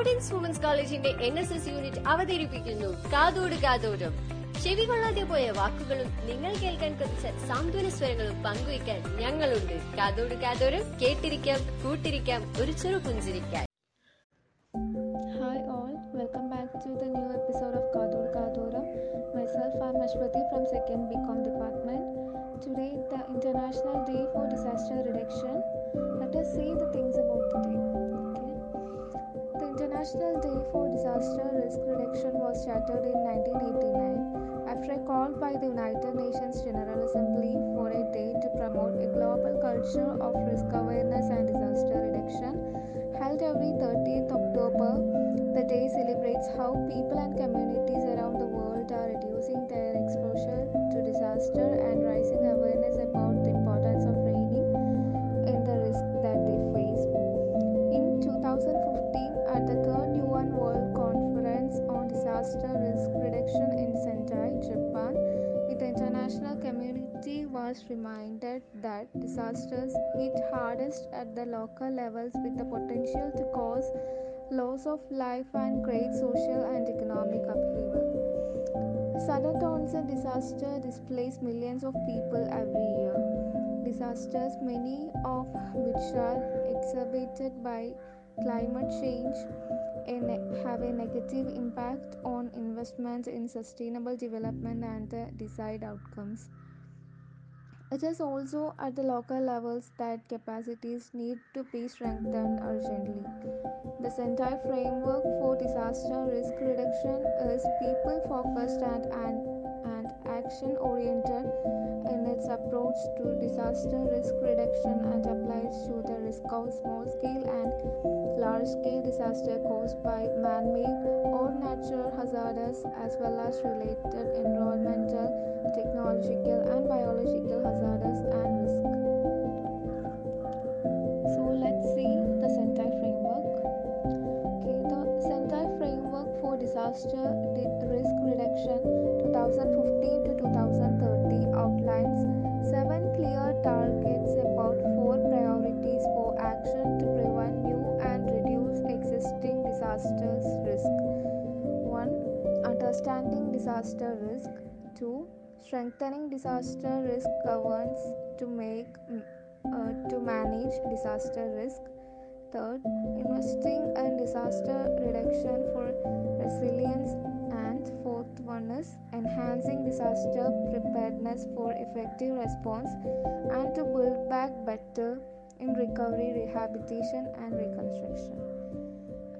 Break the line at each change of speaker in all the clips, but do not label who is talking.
പ്രൗഡൻസ് women's കോളേജിന്റെ N S S unit അവതരിപ്പിക്കുന്നു. കാതോട് കാതോടും ചെവി കൊള്ളാതെ പോയ വാക്കുകളും നിങ്ങൾ കേൾക്കാൻ കുറച്ച സാന്ത്വന സ്വരങ്ങളും പങ്കുവയ്ക്കാൻ ഞങ്ങളുണ്ട്. കാതോട് കാതോരം കേട്ടിരിക്കാം കൂട്ടിരിക്കാം ഒരു ചെറു പുഞ്ചിരിക്കാൻ.
Hi all welcome back to the new episode of കാതോട് കാതോരം. Myself R Mashwathi from second BCom department today the international day for disaster reduction International Day for Disaster Risk Reduction was started in 1989 after a call by the United Nations General Assembly for a day to promote a global culture of risk awareness reminded that disasters hit hardest at the local levels with the potential to cause loss of life and great social and economic upheaval. Sudden onset disaster displace millions of people every year. Disasters, many of which are exacerbated by climate change, have a negative impact on investments in sustainable development and the desired outcomes. It is also at the local levels that capacities need to be strengthened urgently. The entire framework for disaster risk reduction is people focused and, and, action oriented in its approach to disaster risk reduction and applies to the risk of small scale and large scale disaster caused by man made or natural hazards as well as related environmental, technological, and biological hazards and risk. So let's see the Sendai framework. Okay, the Sendai framework for disaster risk reduction disaster risk. 2. Strengthening disaster risk governance to make uh, to manage disaster risk. Third, investing in disaster reduction for resilience. And fourth one is enhancing disaster preparedness for effective response and to build back better in recovery, rehabilitation, and reconstruction.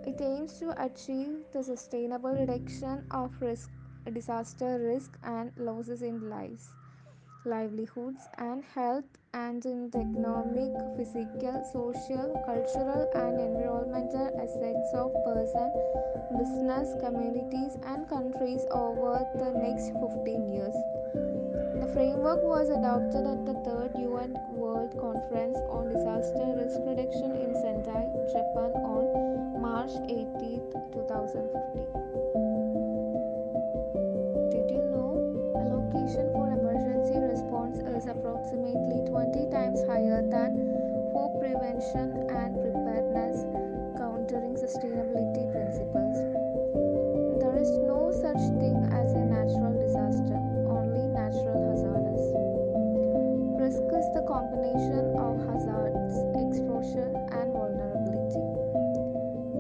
It aims to achieve the sustainable reduction of risk, disaster risk and losses in lives, livelihoods, and health, and in the economic, physical, social, cultural, and environmental assets of person, business, communities, and countries over the next 15 years. The framework was adopted at the third UN World Conference on Disaster Risk Reduction in Sendai, Japan on March 18, 2015. And preparedness, countering sustainability principles? There is no such thing as a natural disaster, only natural hazards. Risk is the combination of hazards, exposure, and vulnerability.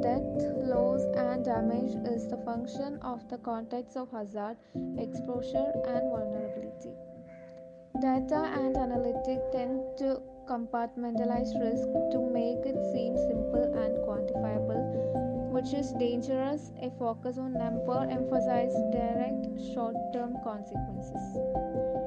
Death, loss, and damage is the function of the context of hazard, exposure, and vulnerability. Data and analytics tend to compartmentalize risk to make it seem simple and quantifiable, which is dangerous. A focus on number emphasizes direct short term consequences.